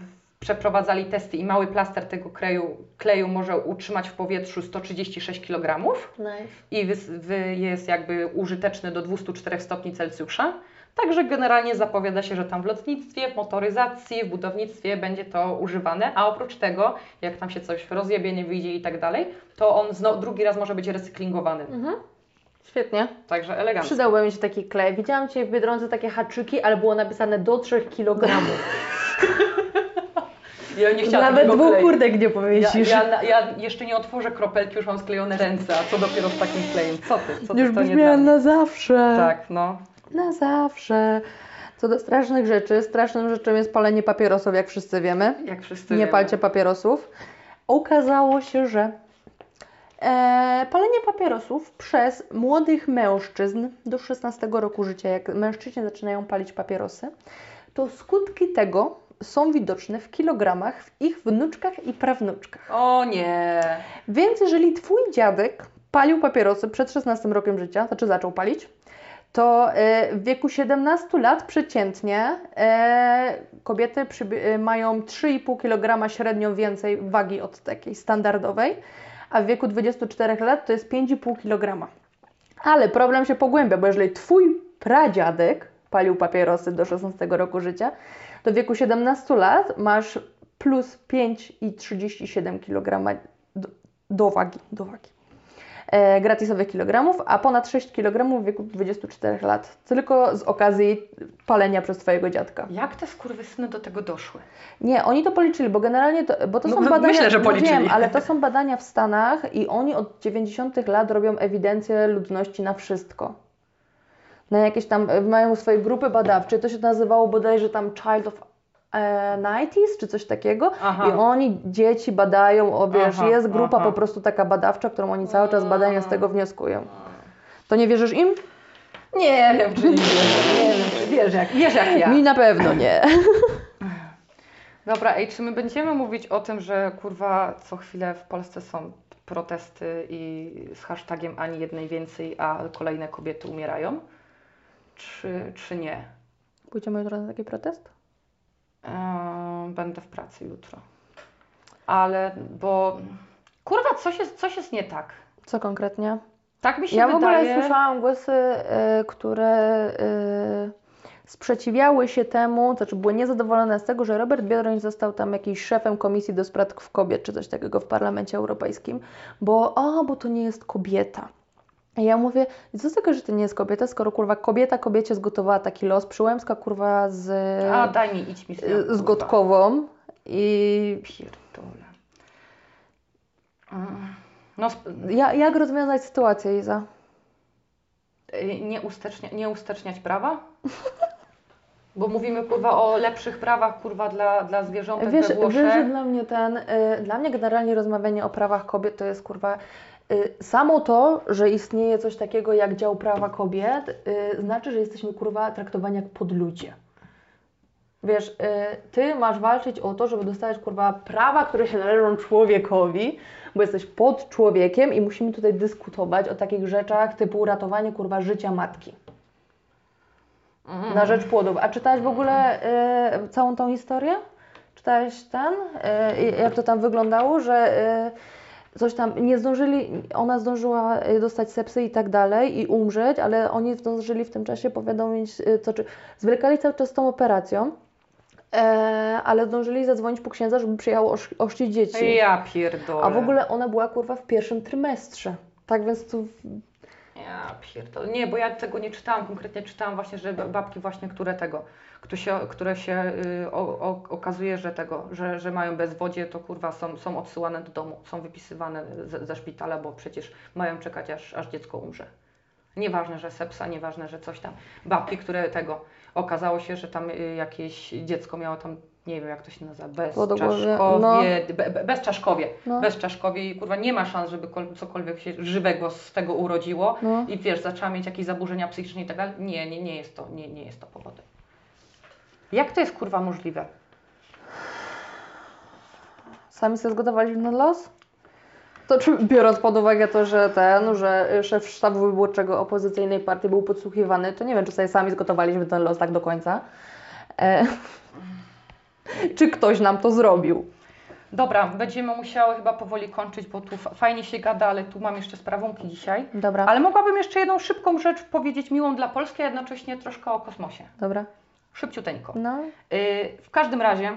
przeprowadzali testy i mały plaster tego kleju, kleju może utrzymać w powietrzu 136 kg Nice. i wys, wy, jest jakby użyteczny do 204 stopni Celsjusza. Także generalnie zapowiada się, że tam w lotnictwie, w motoryzacji, w budownictwie będzie to używane, a oprócz tego, jak tam się coś rozjebie, nie wyjdzie i tak dalej, to on zno, drugi raz może być recyklingowany. Mhm. Świetnie. Także elegancko. Przydałby mi się taki klej. Widziałam Cię w Biedronce takie haczyki, ale było napisane do 3 kg. [laughs] Ja nie chciałam Nawet dwóch kleju. kurtek nie Ja, powiesisz. ja, ja jeszcze nie otworzę kropelki, już mam sklejone ręce, a co dopiero z takim klejem? Co ty? Co ty? Już byś miała na zawsze. Tak, no. Na zawsze. Co do strasznych rzeczy, straszną rzeczą jest palenie papierosów, jak wszyscy wiemy. Jak wszyscy Nie wiemy. palcie papierosów. Okazało się, że e, palenie papierosów przez młodych mężczyzn do 16 roku życia, jak mężczyźni zaczynają palić papierosy, to skutki tego są widoczne w kilogramach w ich wnuczkach i prawnuczkach. O nie. Więc jeżeli Twój dziadek palił papierosy przed 16 rokiem życia, znaczy zaczął palić, to e, w wieku 17 lat przeciętnie e, kobiety e, mają 3,5 kg średnio więcej wagi od takiej standardowej, a w wieku 24 lat to jest 5,5 kg. Ale problem się pogłębia, bo jeżeli Twój pradziadek palił papierosy do 16 roku życia, w wieku 17 lat masz plus 5,37 kg do, do wagi. Do wagi. E, gratisowych kilogramów, a ponad 6 kg w wieku 24 lat. Tylko z okazji palenia przez Twojego dziadka. Jak te skurwysyny do tego doszły? Nie, oni to policzyli, bo generalnie to, bo to No, są badania. myślę, że no policzyli. Wiem, ale to są badania w Stanach i oni od 90 lat robią ewidencję ludności na wszystko. Na jakieś tam, e, mają swoje grupy badawcze, to się nazywało bodajże tam Child of e, 90s, czy coś takiego. Aha. I oni dzieci badają, o wiesz, Aha, jest grupa aha. po prostu taka badawcza, którą oni cały czas badania z tego wnioskują. To nie wierzysz im? Nie wiem, czy nie wierzę. Nie wiem, czy wiesz jak, jak ja. Mi na pewno nie. [laughs] Dobra, ej, czy my będziemy mówić o tym, że kurwa co chwilę w Polsce są protesty i z hashtagiem ani jednej więcej, a kolejne kobiety umierają? Czy, czy nie? Pójdziemy jutro na taki protest? Eee, będę w pracy jutro. Ale, bo kurwa, coś jest, coś jest nie tak. Co konkretnie? Tak mi się Ja w ogóle wydaje. słyszałam głosy, y, które y, sprzeciwiały się temu, znaczy były niezadowolone z tego, że Robert Biedroń został tam jakiś szefem Komisji do Spraw Kobiet, czy coś takiego w Parlamencie Europejskim, bo, a, bo to nie jest kobieta. Ja mówię, co z tego, że to nie jest kobieta, skoro kurwa kobieta kobiecie zgotowała taki los, przyłębska kurwa z, A daj mi, idź mi z z. Gotkową i Pierdolę. Mm. No, ja, jak rozwiązać sytuację, Iza? nie, ustecznia, nie usteczniać prawa? [laughs] Bo mówimy kurwa o lepszych prawach kurwa dla, dla zwierzątek Wiesz, we wiesz, że Włoszech. dla mnie ten, y, dla mnie generalnie rozmawianie o prawach kobiet to jest kurwa, samo to, że istnieje coś takiego jak dział prawa kobiet, y, znaczy, że jesteśmy kurwa traktowani jak podludzie. Wiesz, y, ty masz walczyć o to, żeby dostać kurwa prawa, które się należą człowiekowi, bo jesteś pod człowiekiem i musimy tutaj dyskutować o takich rzeczach typu uratowanie kurwa życia matki na rzecz płodów. A czytałeś w ogóle y, całą tą historię? Czytałeś ten? Y, jak to tam wyglądało, że y, coś tam nie zdążyli, ona zdążyła y, dostać sepsy i tak dalej i umrzeć, ale oni zdążyli w tym czasie powiadomić, y, co czy zwlekali cały czas z tą operacją. e, ale zdążyli zadzwonić po księdza, żeby przyjechał osz- oszczędzić dzieci. Ja pierdolę. A w ogóle ona była kurwa w pierwszym trymestrze. Tak więc to Ja. Nie, bo ja tego nie czytałam, konkretnie czytałam właśnie, że babki właśnie, które tego, które się, które się y, o, o, okazuje, że tego, że, że mają bezwodzie, to kurwa są, są odsyłane do domu, są wypisywane ze, ze szpitala, bo przecież mają czekać aż, aż dziecko umrze. Nieważne, że sepsa, nieważne, że coś tam. Babki, które tego, okazało się, że tam y, jakieś dziecko miało tam, nie wiem jak to się nazywa, bezczaszkowie, be, be, bezczaszkowie, No. bezczaszkowie i kurwa nie ma szans, żeby kol- cokolwiek się żywego z tego urodziło No. i wiesz, zaczęła mieć jakieś zaburzenia psychiczne i tak dalej. Nie, nie, nie jest to, nie, nie jest to powodem. Jak to jest kurwa możliwe? Sami sobie zgotowaliśmy na los? To czy, biorąc pod uwagę to, że ten, że szef sztabu wyborczego opozycyjnej partii był podsłuchiwany, to nie wiem, czy sobie sami zgotowaliśmy ten los tak do końca. E, czy ktoś nam to zrobił? Dobra, będziemy musiały chyba powoli kończyć, bo tu fa- fajnie się gada, ale tu mam jeszcze sprawunki dzisiaj. Dobra, Ale mogłabym jeszcze jedną szybką rzecz powiedzieć, miłą dla Polski, a jednocześnie troszkę o kosmosie. dobra. Szybciuteńko. No, Y, W każdym razie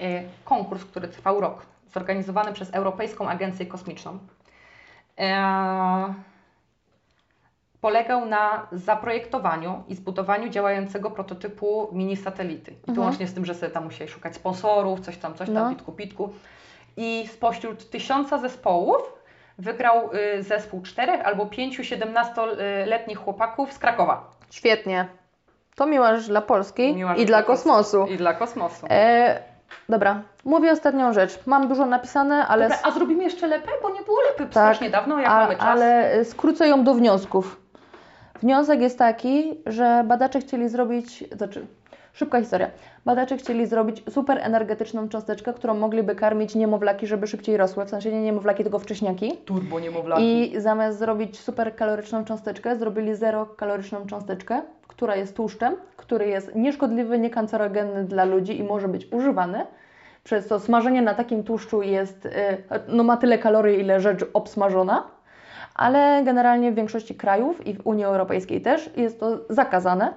y, konkurs, który trwał rok, zorganizowany przez Europejską Agencję Kosmiczną, e, polegał na zaprojektowaniu i zbudowaniu działającego prototypu mini satelity. I tu Mhm. łącznie z tym, że sobie tam musieli szukać sponsorów, coś tam, coś tam, No. pitku, pitku. I spośród tysiąca zespołów wygrał y, zespół czterech albo pięciu 17-letnich chłopaków z Krakowa. Świetnie. To miła rzecz dla Polski i dla Polski. kosmosu. I dla kosmosu. E, dobra, mówię ostatnią rzecz. Mam dużo napisane, ale, Dobra, a zrobimy jeszcze lepę? Bo nie było lepy Tak, strasznie dawno, jak a, mamy czas. ale skrócę ją do wniosków. Wniosek jest taki, że badacze chcieli zrobić, znaczy szybka historia. Badacze chcieli zrobić super energetyczną cząsteczkę, którą mogliby karmić niemowlaki, żeby szybciej rosły. W sensie nie niemowlaki, tylko wczesniaki. Turbo niemowlaki. I zamiast zrobić super kaloryczną cząsteczkę, zrobili zero kaloryczną cząsteczkę, która jest tłuszczem, który jest nieszkodliwy, niekancerogenny dla ludzi i może być używany. Przez to smażenie na takim tłuszczu jest, y, no ma tyle kalorii, ile rzecz obsmażona, ale generalnie w większości krajów i w Unii Europejskiej też jest to zakazane.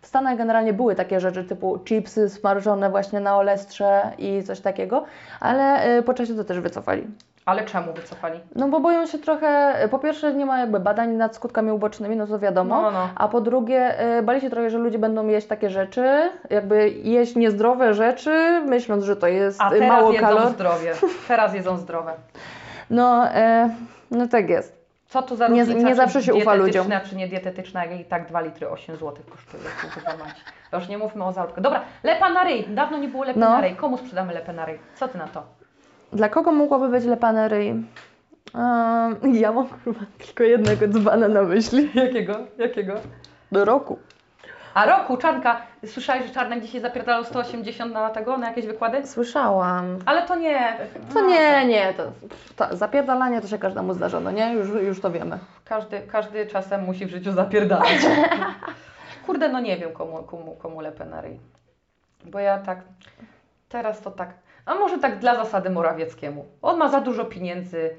W Stanach generalnie były takie rzeczy typu chipsy smażone właśnie na olestrze i coś takiego, ale y, po czasie to też wycofali. Ale czemu wycofali? No bo boją się trochę, po pierwsze nie ma jakby badań nad skutkami ubocznymi, no to wiadomo, No, no. a po drugie y, bali się trochę, że ludzie będą jeść takie rzeczy, jakby jeść niezdrowe rzeczy, myśląc, że to jest A y, teraz mało jedzą kalor. zdrowie. [laughs] Teraz jedzą zdrowe. No, e, no tak jest. Co to za Nie- różnica, nie czy zawsze się ufa ludziom. czy nie dietetyczna, jak i tak 2 litry 8 zł kosztuje. To już nie mówmy o zarobku. Dobra, lepa na ryj. Dawno nie było lepy No. na ryj. Komu sprzedamy lepę na ryj? Co ty na to? Dla kogo mogłoby być lepane ryj? Em, ja mam kurwa tylko jednego dzbana na myśli. [laughs] Jakiego? Jakiego? Do roku. A roku, Czarnka. Słyszałeś, że Czarnek dzisiaj zapierdalał 180 na tego, na jakieś wykłady? Słyszałam. Ale to nie. To no, nie, nie, to, to zapierdalanie to się każdemu zdarza, no nie? Już, już to wiemy. Każdy, każdy czasem musi w życiu zapierdalać. [laughs] Kurde, no nie wiem komu, komu, komu lepę na ryj. Bo ja tak, teraz to tak, a może tak dla zasady Morawieckiemu. On ma za dużo pieniędzy,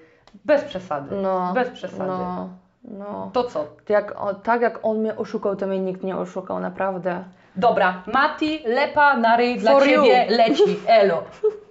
bez przesady. No, Bez przesady. No, no. To co? Jak on, tak jak on mnie oszukał, to mnie nikt nie oszukał, naprawdę. Dobra, Mati, lepa na ryj dla For Ciebie leci, elo. [laughs]